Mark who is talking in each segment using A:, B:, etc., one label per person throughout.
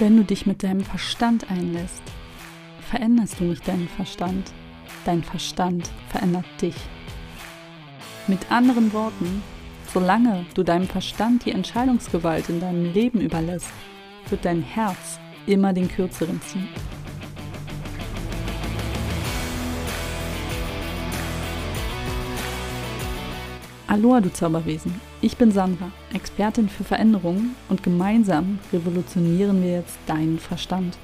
A: Wenn du dich mit deinem Verstand einlässt, veränderst du nicht deinen Verstand. Dein Verstand verändert dich. Mit anderen Worten, solange du deinem Verstand die Entscheidungsgewalt in deinem Leben überlässt, wird dein Herz immer den kürzeren ziehen. Aloha, du Zauberwesen. Ich bin Sandra, Expertin für Veränderungen und gemeinsam revolutionieren wir jetzt deinen Verstand.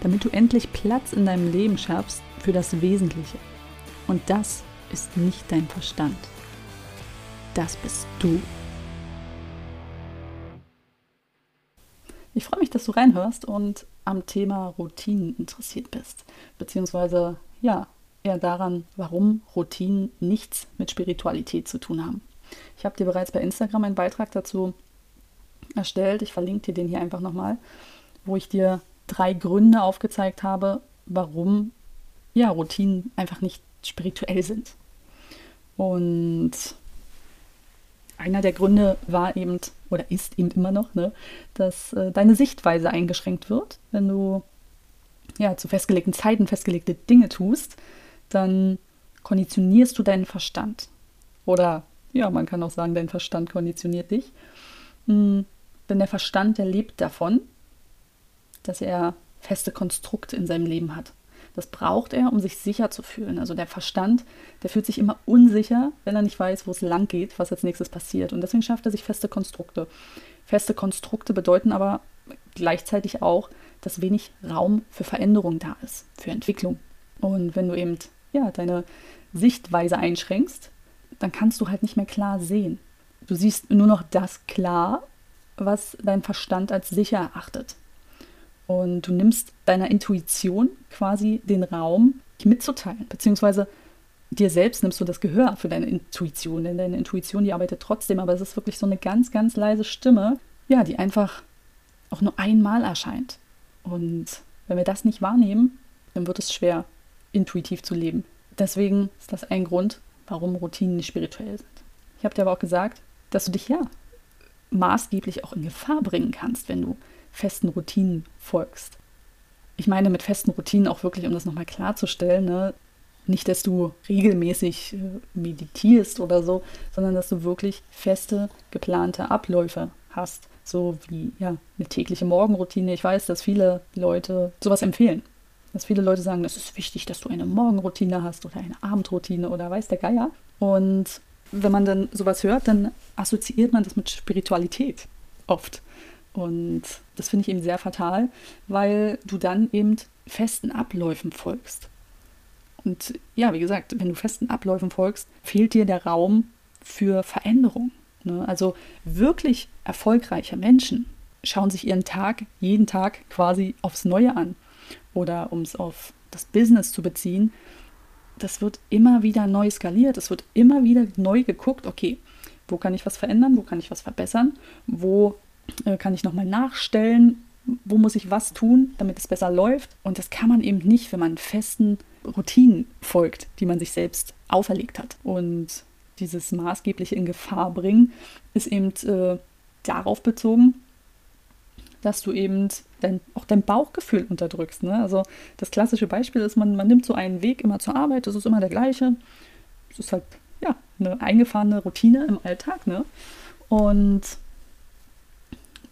A: Damit du endlich Platz in deinem Leben schaffst für das Wesentliche. Und das ist nicht dein Verstand. Das bist du. Ich freue mich, dass du reinhörst und am Thema Routinen interessiert bist. Beziehungsweise, ja, eher daran, warum Routinen nichts mit Spiritualität zu tun haben. Ich habe dir bereits bei Instagram einen Beitrag dazu erstellt. Ich verlinke dir den hier einfach nochmal, wo ich dir drei Gründe aufgezeigt habe, warum ja, Routinen einfach nicht spirituell sind. Und einer der Gründe war eben oder ist eben immer noch, ne, dass äh, deine Sichtweise eingeschränkt wird, wenn du ja zu festgelegten Zeiten festgelegte Dinge tust, dann konditionierst du deinen Verstand. Oder ja, man kann auch sagen, dein Verstand konditioniert dich. Hm, denn der Verstand, der lebt davon, dass er feste Konstrukte in seinem Leben hat. Das braucht er, um sich sicher zu fühlen. Also der Verstand, der fühlt sich immer unsicher, wenn er nicht weiß, wo es lang geht, was als nächstes passiert. Und deswegen schafft er sich feste Konstrukte. Feste Konstrukte bedeuten aber gleichzeitig auch, dass wenig Raum für Veränderung da ist, für Entwicklung. Und wenn du eben ja, deine Sichtweise einschränkst, dann kannst du halt nicht mehr klar sehen. Du siehst nur noch das klar, was dein Verstand als sicher erachtet. Und du nimmst deiner Intuition quasi den Raum, dich mitzuteilen, beziehungsweise dir selbst nimmst du das Gehör für deine Intuition, denn deine Intuition, die arbeitet trotzdem, aber es ist wirklich so eine ganz, ganz leise Stimme, ja, die einfach auch nur einmal erscheint. Und wenn wir das nicht wahrnehmen, dann wird es schwer, intuitiv zu leben. Deswegen ist das ein Grund, warum Routinen nicht spirituell sind. Ich habe dir aber auch gesagt, dass du dich ja maßgeblich auch in Gefahr bringen kannst, wenn du festen Routinen folgst. Ich meine mit festen Routinen auch wirklich, um das nochmal klarzustellen, ne? nicht, dass du regelmäßig äh, meditierst oder so, sondern dass du wirklich feste, geplante Abläufe hast. So wie ja, eine tägliche Morgenroutine. Ich weiß, dass viele Leute sowas empfehlen dass viele Leute sagen, es ist wichtig, dass du eine Morgenroutine hast oder eine Abendroutine oder weiß der Geier. Und wenn man dann sowas hört, dann assoziiert man das mit Spiritualität oft. Und das finde ich eben sehr fatal, weil du dann eben festen Abläufen folgst. Und ja, wie gesagt, wenn du festen Abläufen folgst, fehlt dir der Raum für Veränderung. Ne? Also wirklich erfolgreiche Menschen schauen sich ihren Tag jeden Tag quasi aufs Neue an oder um es auf das Business zu beziehen, das wird immer wieder neu skaliert. Es wird immer wieder neu geguckt, okay, wo kann ich was verändern, wo kann ich was verbessern, wo äh, kann ich nochmal nachstellen, wo muss ich was tun, damit es besser läuft. Und das kann man eben nicht, wenn man festen Routinen folgt, die man sich selbst auferlegt hat. Und dieses maßgebliche in Gefahr bringen ist eben äh, darauf bezogen, dass du eben dein, auch dein Bauchgefühl unterdrückst. Ne? Also das klassische Beispiel ist, man, man nimmt so einen Weg immer zur Arbeit, das ist immer der gleiche. Das ist halt ja eine eingefahrene Routine im Alltag. Ne? Und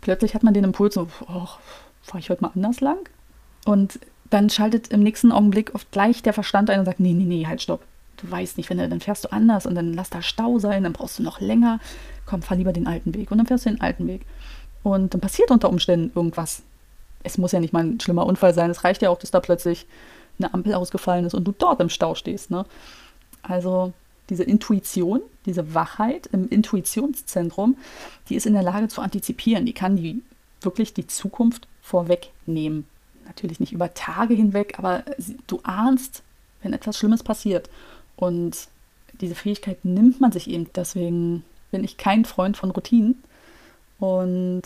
A: plötzlich hat man den Impuls, so, oh, fahre ich heute mal anders lang? Und dann schaltet im nächsten Augenblick oft gleich der Verstand ein und sagt, nee, nee, nee, halt, stopp. Du weißt nicht, wenn du, dann fährst du anders und dann lass da Stau sein, dann brauchst du noch länger. Komm, fahr lieber den alten Weg. Und dann fährst du den alten Weg. Und dann passiert unter Umständen irgendwas. Es muss ja nicht mal ein schlimmer Unfall sein. Es reicht ja auch, dass da plötzlich eine Ampel ausgefallen ist und du dort im Stau stehst. Ne? Also diese Intuition, diese Wachheit im Intuitionszentrum, die ist in der Lage zu antizipieren. Die kann die wirklich die Zukunft vorwegnehmen. Natürlich nicht über Tage hinweg, aber du ahnst, wenn etwas Schlimmes passiert. Und diese Fähigkeit nimmt man sich eben. Deswegen bin ich kein Freund von Routinen, und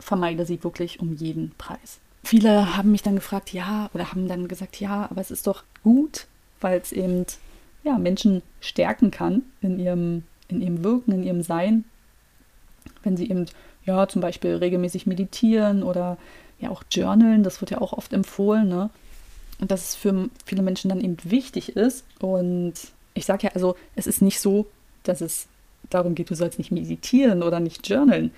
A: vermeide sie wirklich um jeden Preis. Viele haben mich dann gefragt, ja, oder haben dann gesagt, ja, aber es ist doch gut, weil es eben ja, Menschen stärken kann in ihrem, in ihrem Wirken, in ihrem Sein, wenn sie eben ja zum Beispiel regelmäßig meditieren oder ja auch Journalen, das wird ja auch oft empfohlen, ne? Und dass es für viele Menschen dann eben wichtig ist. Und ich sage ja, also es ist nicht so, dass es darum geht, du sollst nicht meditieren oder nicht journalen.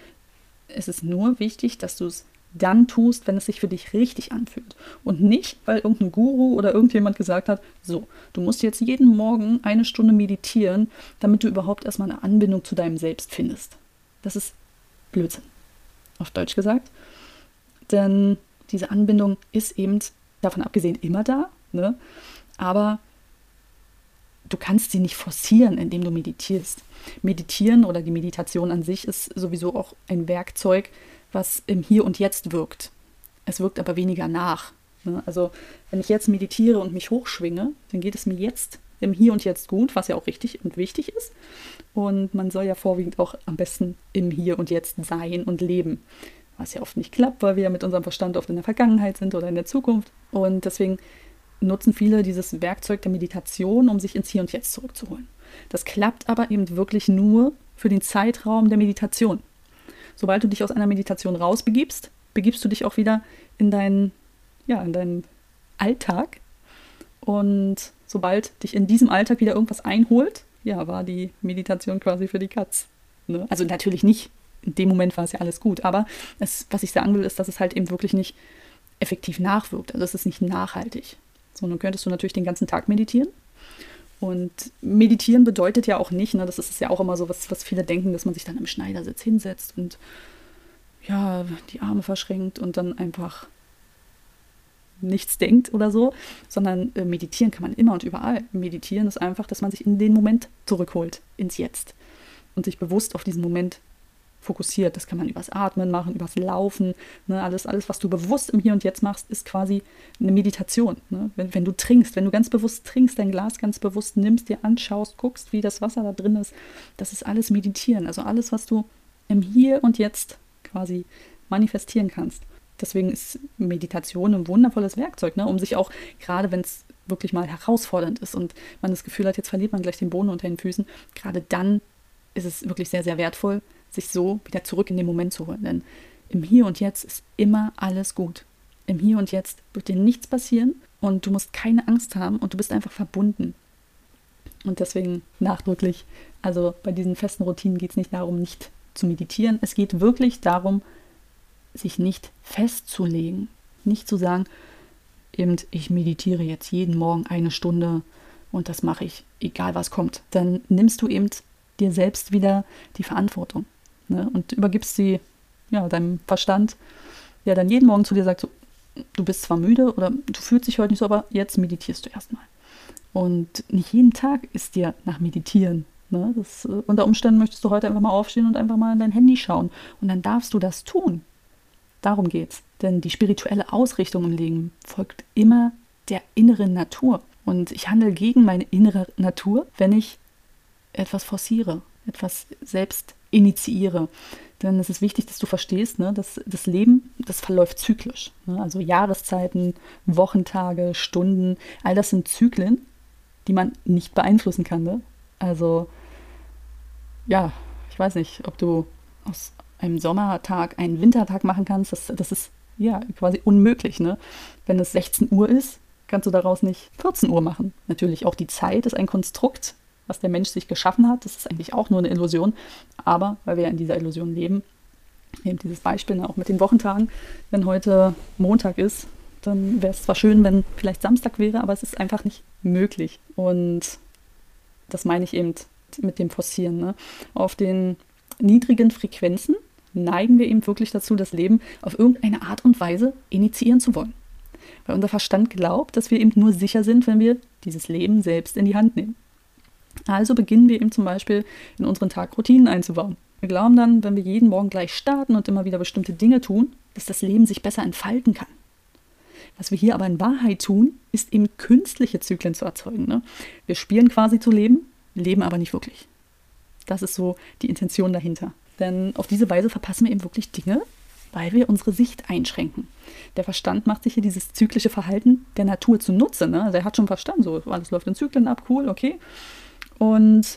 A: Es ist nur wichtig, dass du es dann tust, wenn es sich für dich richtig anfühlt. Und nicht, weil irgendein Guru oder irgendjemand gesagt hat, so, du musst jetzt jeden Morgen eine Stunde meditieren, damit du überhaupt erstmal eine Anbindung zu deinem Selbst findest. Das ist Blödsinn. Auf Deutsch gesagt. Denn diese Anbindung ist eben davon abgesehen immer da, ne? aber du kannst sie nicht forcieren, indem du meditierst. Meditieren oder die Meditation an sich ist sowieso auch ein Werkzeug, was im Hier und Jetzt wirkt. Es wirkt aber weniger nach. Ne? Also wenn ich jetzt meditiere und mich hochschwinge, dann geht es mir jetzt im Hier und Jetzt gut, was ja auch richtig und wichtig ist. Und man soll ja vorwiegend auch am besten im Hier und Jetzt sein und leben. Was ja oft nicht klappt, weil wir ja mit unserem Verstand oft in der Vergangenheit sind oder in der Zukunft. Und deswegen nutzen viele dieses Werkzeug der Meditation, um sich ins Hier und Jetzt zurückzuholen. Das klappt aber eben wirklich nur für den Zeitraum der Meditation. Sobald du dich aus einer Meditation rausbegibst, begibst du dich auch wieder in deinen, ja, in deinen Alltag. Und sobald dich in diesem Alltag wieder irgendwas einholt, ja, war die Meditation quasi für die Katz. Ne? Also natürlich nicht, in dem Moment war es ja alles gut, aber es, was ich sagen will, ist, dass es halt eben wirklich nicht effektiv nachwirkt. Also es ist nicht nachhaltig. So, nun könntest du natürlich den ganzen Tag meditieren. Und meditieren bedeutet ja auch nicht, ne, das ist ja auch immer so, was, was viele denken, dass man sich dann im Schneidersitz hinsetzt und ja, die Arme verschränkt und dann einfach nichts denkt oder so, sondern äh, meditieren kann man immer und überall. Meditieren ist einfach, dass man sich in den Moment zurückholt, ins Jetzt und sich bewusst auf diesen Moment fokussiert. Das kann man übers Atmen machen, übers Laufen. Ne? Alles, alles, was du bewusst im Hier und Jetzt machst, ist quasi eine Meditation. Ne? Wenn, wenn du trinkst, wenn du ganz bewusst trinkst, dein Glas ganz bewusst nimmst, dir anschaust, guckst, wie das Wasser da drin ist, das ist alles Meditieren. Also alles, was du im Hier und Jetzt quasi manifestieren kannst. Deswegen ist Meditation ein wundervolles Werkzeug, ne? um sich auch, gerade wenn es wirklich mal herausfordernd ist und man das Gefühl hat, jetzt verliert man gleich den Boden unter den Füßen, gerade dann ist es wirklich sehr, sehr wertvoll, sich so wieder zurück in den Moment zu holen. Denn im Hier und Jetzt ist immer alles gut. Im Hier und Jetzt wird dir nichts passieren und du musst keine Angst haben und du bist einfach verbunden. Und deswegen nachdrücklich, also bei diesen festen Routinen geht es nicht darum, nicht zu meditieren. Es geht wirklich darum, sich nicht festzulegen. Nicht zu sagen, eben, ich meditiere jetzt jeden Morgen eine Stunde und das mache ich, egal was kommt. Dann nimmst du eben dir selbst wieder die Verantwortung ne? und übergibst sie ja, deinem Verstand, der dann jeden Morgen zu dir sagt, so, du bist zwar müde oder du fühlst dich heute nicht so, aber jetzt meditierst du erstmal. Und nicht jeden Tag ist dir nach Meditieren. Ne? Das, äh, unter Umständen möchtest du heute einfach mal aufstehen und einfach mal in dein Handy schauen. Und dann darfst du das tun. Darum geht's. Denn die spirituelle Ausrichtung im Leben folgt immer der inneren Natur. Und ich handle gegen meine innere Natur, wenn ich etwas forciere, etwas selbst initiiere. Denn es ist wichtig, dass du verstehst, ne, dass das Leben, das verläuft zyklisch. Ne? Also Jahreszeiten, Wochentage, Stunden, all das sind Zyklen, die man nicht beeinflussen kann. Ne? Also, ja, ich weiß nicht, ob du aus einem Sommertag einen Wintertag machen kannst. Das, das ist ja quasi unmöglich. Ne? Wenn es 16 Uhr ist, kannst du daraus nicht 14 Uhr machen. Natürlich auch die Zeit ist ein Konstrukt, was der Mensch sich geschaffen hat. Das ist eigentlich auch nur eine Illusion. Aber weil wir ja in dieser Illusion leben, eben dieses Beispiel ne, auch mit den Wochentagen, wenn heute Montag ist, dann wäre es zwar schön, wenn vielleicht Samstag wäre, aber es ist einfach nicht möglich. Und das meine ich eben mit dem Forcieren. Ne? Auf den niedrigen Frequenzen neigen wir eben wirklich dazu, das Leben auf irgendeine Art und Weise initiieren zu wollen. Weil unser Verstand glaubt, dass wir eben nur sicher sind, wenn wir dieses Leben selbst in die Hand nehmen. Also beginnen wir eben zum Beispiel in unseren Tag Routinen einzubauen. Wir glauben dann, wenn wir jeden Morgen gleich starten und immer wieder bestimmte Dinge tun, dass das Leben sich besser entfalten kann. Was wir hier aber in Wahrheit tun, ist eben künstliche Zyklen zu erzeugen. Ne? Wir spielen quasi zu leben, leben aber nicht wirklich. Das ist so die Intention dahinter. Denn auf diese Weise verpassen wir eben wirklich Dinge, weil wir unsere Sicht einschränken. Der Verstand macht sich hier dieses zyklische Verhalten der Natur zunutze. Ne? Also er hat schon verstanden, so alles läuft in Zyklen ab, cool, okay. Und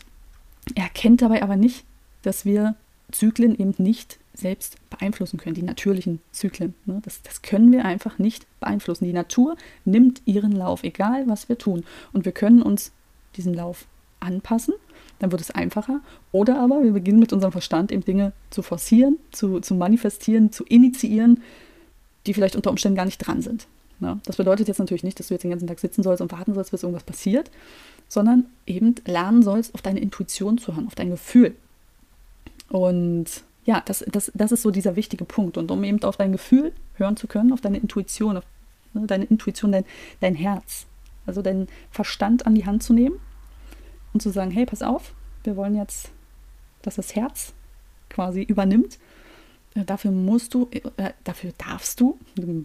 A: er kennt dabei aber nicht, dass wir Zyklen eben nicht selbst beeinflussen können, die natürlichen Zyklen. Ne? Das, das können wir einfach nicht beeinflussen. Die Natur nimmt ihren Lauf, egal was wir tun. Und wir können uns diesen Lauf anpassen, dann wird es einfacher. Oder aber wir beginnen mit unserem Verstand eben Dinge zu forcieren, zu, zu manifestieren, zu initiieren, die vielleicht unter Umständen gar nicht dran sind. Ja, das bedeutet jetzt natürlich nicht, dass du jetzt den ganzen Tag sitzen sollst und warten sollst, bis irgendwas passiert, sondern eben lernen sollst, auf deine Intuition zu hören, auf dein Gefühl. Und ja, das, das, das ist so dieser wichtige Punkt. Und um eben auf dein Gefühl hören zu können, auf deine Intuition, auf ne, deine Intuition, dein, dein Herz, also deinen Verstand an die Hand zu nehmen und zu sagen, hey, pass auf, wir wollen jetzt, dass das Herz quasi übernimmt dafür musst du, äh, dafür darfst du,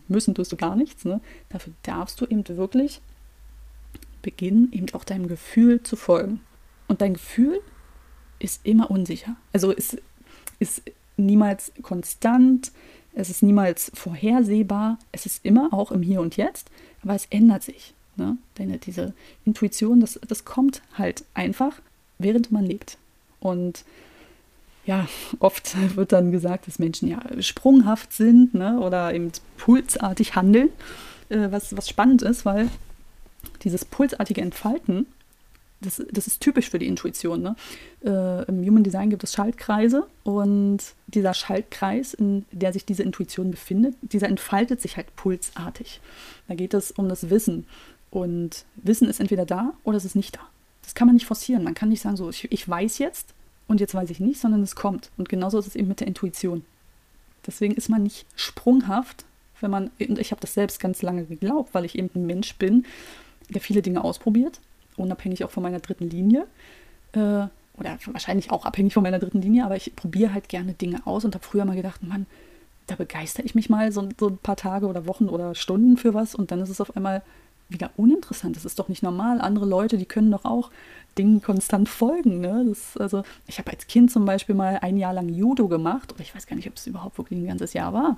A: müssen tust du gar nichts, ne? dafür darfst du eben wirklich beginnen, eben auch deinem Gefühl zu folgen. Und dein Gefühl ist immer unsicher. Also es ist niemals konstant, es ist niemals vorhersehbar, es ist immer auch im Hier und Jetzt, aber es ändert sich. Ne? Deine, diese Intuition, das, das kommt halt einfach, während man lebt. Und ja, oft wird dann gesagt, dass Menschen ja sprunghaft sind ne, oder eben pulsartig handeln, äh, was, was spannend ist, weil dieses pulsartige Entfalten, das, das ist typisch für die Intuition. Ne? Äh, Im Human Design gibt es Schaltkreise und dieser Schaltkreis, in der sich diese Intuition befindet, dieser entfaltet sich halt pulsartig. Da geht es um das Wissen. Und Wissen ist entweder da oder es ist nicht da. Das kann man nicht forcieren. Man kann nicht sagen, so, ich, ich weiß jetzt, und jetzt weiß ich nicht, sondern es kommt. Und genauso ist es eben mit der Intuition. Deswegen ist man nicht sprunghaft, wenn man, und ich habe das selbst ganz lange geglaubt, weil ich eben ein Mensch bin, der viele Dinge ausprobiert, unabhängig auch von meiner dritten Linie. Äh, oder wahrscheinlich auch abhängig von meiner dritten Linie, aber ich probiere halt gerne Dinge aus und habe früher mal gedacht, Mann, da begeistere ich mich mal so, so, ein paar Tage oder Wochen oder Stunden für was und dann ist es auf einmal wieder uninteressant. Das ist doch nicht normal. Andere Leute, die können doch auch Dingen konstant folgen. Ne? Das, also, ich habe als Kind zum Beispiel mal ein Jahr lang Judo gemacht, oder ich weiß gar nicht, ob es überhaupt wirklich ein ganzes Jahr war.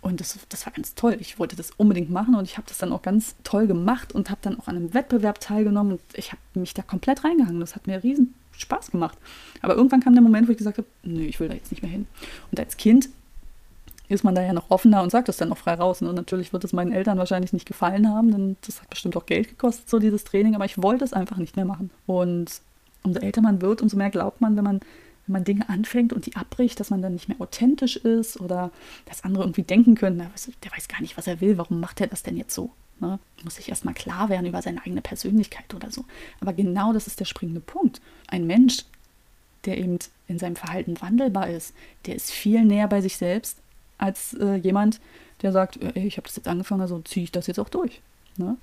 A: Und das, das war ganz toll. Ich wollte das unbedingt machen und ich habe das dann auch ganz toll gemacht und habe dann auch an einem Wettbewerb teilgenommen und ich habe mich da komplett reingehangen. Das hat mir riesen Spaß gemacht. Aber irgendwann kam der Moment, wo ich gesagt habe, nö, ich will da jetzt nicht mehr hin. Und als Kind ist man da ja noch offener und sagt das dann noch frei raus. Und natürlich wird es meinen Eltern wahrscheinlich nicht gefallen haben, denn das hat bestimmt auch Geld gekostet, so dieses Training, aber ich wollte es einfach nicht mehr machen. Und umso älter man wird, umso mehr glaubt man, wenn man, wenn man Dinge anfängt und die abbricht, dass man dann nicht mehr authentisch ist oder dass andere irgendwie denken können, na, der weiß gar nicht, was er will, warum macht er das denn jetzt so? Ne? Muss sich erstmal klar werden über seine eigene Persönlichkeit oder so. Aber genau das ist der springende Punkt. Ein Mensch, der eben in seinem Verhalten wandelbar ist, der ist viel näher bei sich selbst als äh, jemand, der sagt, ey, ich habe das jetzt angefangen, also ziehe ich das jetzt auch durch. Ne?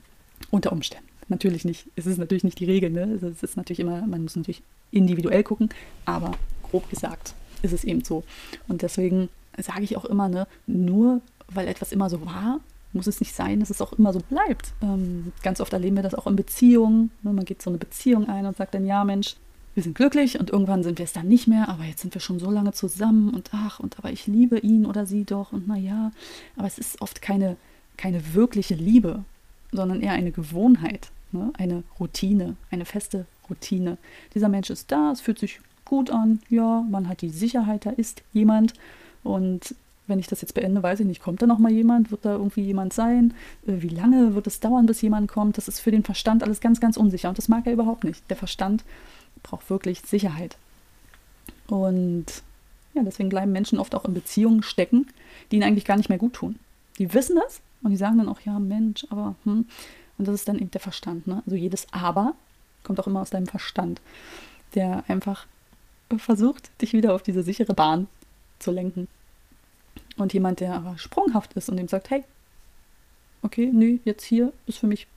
A: Unter Umständen. Natürlich nicht. Es ist natürlich nicht die Regel. Ne? Es ist natürlich immer, man muss natürlich individuell gucken, aber grob gesagt ist es eben so. Und deswegen sage ich auch immer, ne, nur weil etwas immer so war, muss es nicht sein, dass es auch immer so bleibt. Ähm, ganz oft erleben wir das auch in Beziehungen. Ne? Man geht so eine Beziehung ein und sagt dann, ja Mensch, wir sind glücklich und irgendwann sind wir es dann nicht mehr, aber jetzt sind wir schon so lange zusammen und ach, und aber ich liebe ihn oder sie doch und naja, aber es ist oft keine, keine wirkliche Liebe, sondern eher eine Gewohnheit, ne? eine Routine, eine feste Routine. Dieser Mensch ist da, es fühlt sich gut an, ja, man hat die Sicherheit, da ist jemand und wenn ich das jetzt beende, weiß ich nicht, kommt da noch mal jemand, wird da irgendwie jemand sein, äh, wie lange wird es dauern, bis jemand kommt, das ist für den Verstand alles ganz, ganz unsicher und das mag er überhaupt nicht. Der Verstand braucht wirklich Sicherheit. Und ja, deswegen bleiben Menschen oft auch in Beziehungen stecken, die ihnen eigentlich gar nicht mehr gut tun. Die wissen das und die sagen dann auch, ja, Mensch, aber, hm. Und das ist dann eben der Verstand. Ne? Also jedes Aber kommt auch immer aus deinem Verstand, der einfach versucht, dich wieder auf diese sichere Bahn zu lenken. Und jemand, der aber sprunghaft ist und dem sagt, hey, okay, nö, jetzt hier ist für mich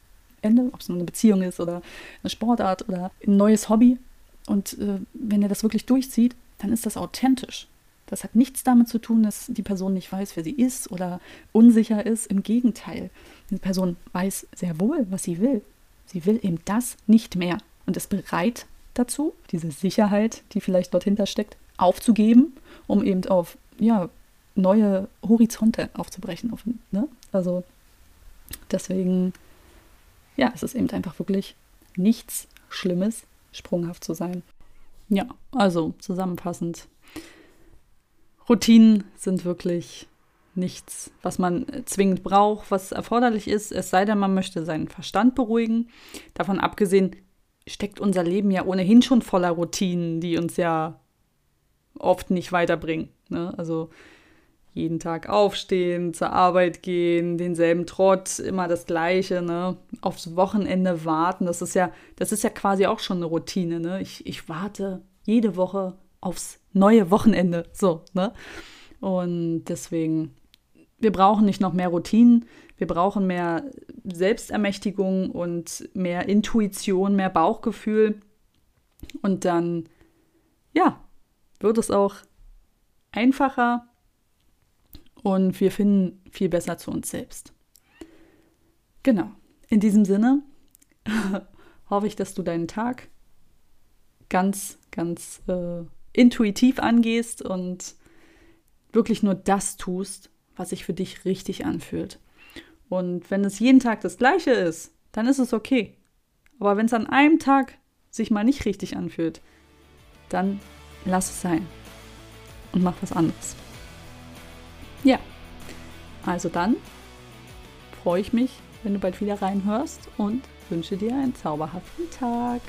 A: Ende, ob es nur eine Beziehung ist oder eine Sportart oder ein neues Hobby, und äh, wenn er das wirklich durchzieht, dann ist das authentisch. Das hat nichts damit zu tun, dass die Person nicht weiß, wer sie ist oder unsicher ist. Im Gegenteil, die Person weiß sehr wohl, was sie will. Sie will eben das nicht mehr und ist bereit dazu, diese Sicherheit, die vielleicht dort hinter steckt, aufzugeben, um eben auf ja, neue Horizonte aufzubrechen. Auf, ne? Also deswegen, ja, es ist eben einfach wirklich nichts Schlimmes, sprunghaft zu sein. Ja, also zusammenfassend. Routinen sind wirklich nichts, was man zwingend braucht, was erforderlich ist, es sei denn, man möchte seinen Verstand beruhigen. Davon abgesehen steckt unser Leben ja ohnehin schon voller Routinen, die uns ja oft nicht weiterbringen. Ne? Also jeden Tag aufstehen, zur Arbeit gehen, denselben Trott, immer das Gleiche, ne? Aufs Wochenende warten, das ist ja, das ist ja quasi auch schon eine Routine, ne? Ich, ich warte jede Woche aufs neue Wochenende, so, ne? Und deswegen, wir brauchen nicht noch mehr Routinen, wir brauchen mehr Selbstermächtigung und mehr Intuition, mehr Bauchgefühl. Und dann, ja, wird es auch einfacher und wir finden viel besser zu uns selbst. Genau. In diesem Sinne hoffe ich, dass du deinen Tag ganz, ganz äh, intuitiv angehst und wirklich nur das tust, was sich für dich richtig anfühlt. Und wenn es jeden Tag das gleiche ist, dann ist es okay. Aber wenn es an einem Tag sich mal nicht richtig anfühlt, dann lass es sein und mach was anderes. Ja, also dann freue ich mich, wenn du bald wieder reinhörst und wünsche dir einen zauberhaften Tag.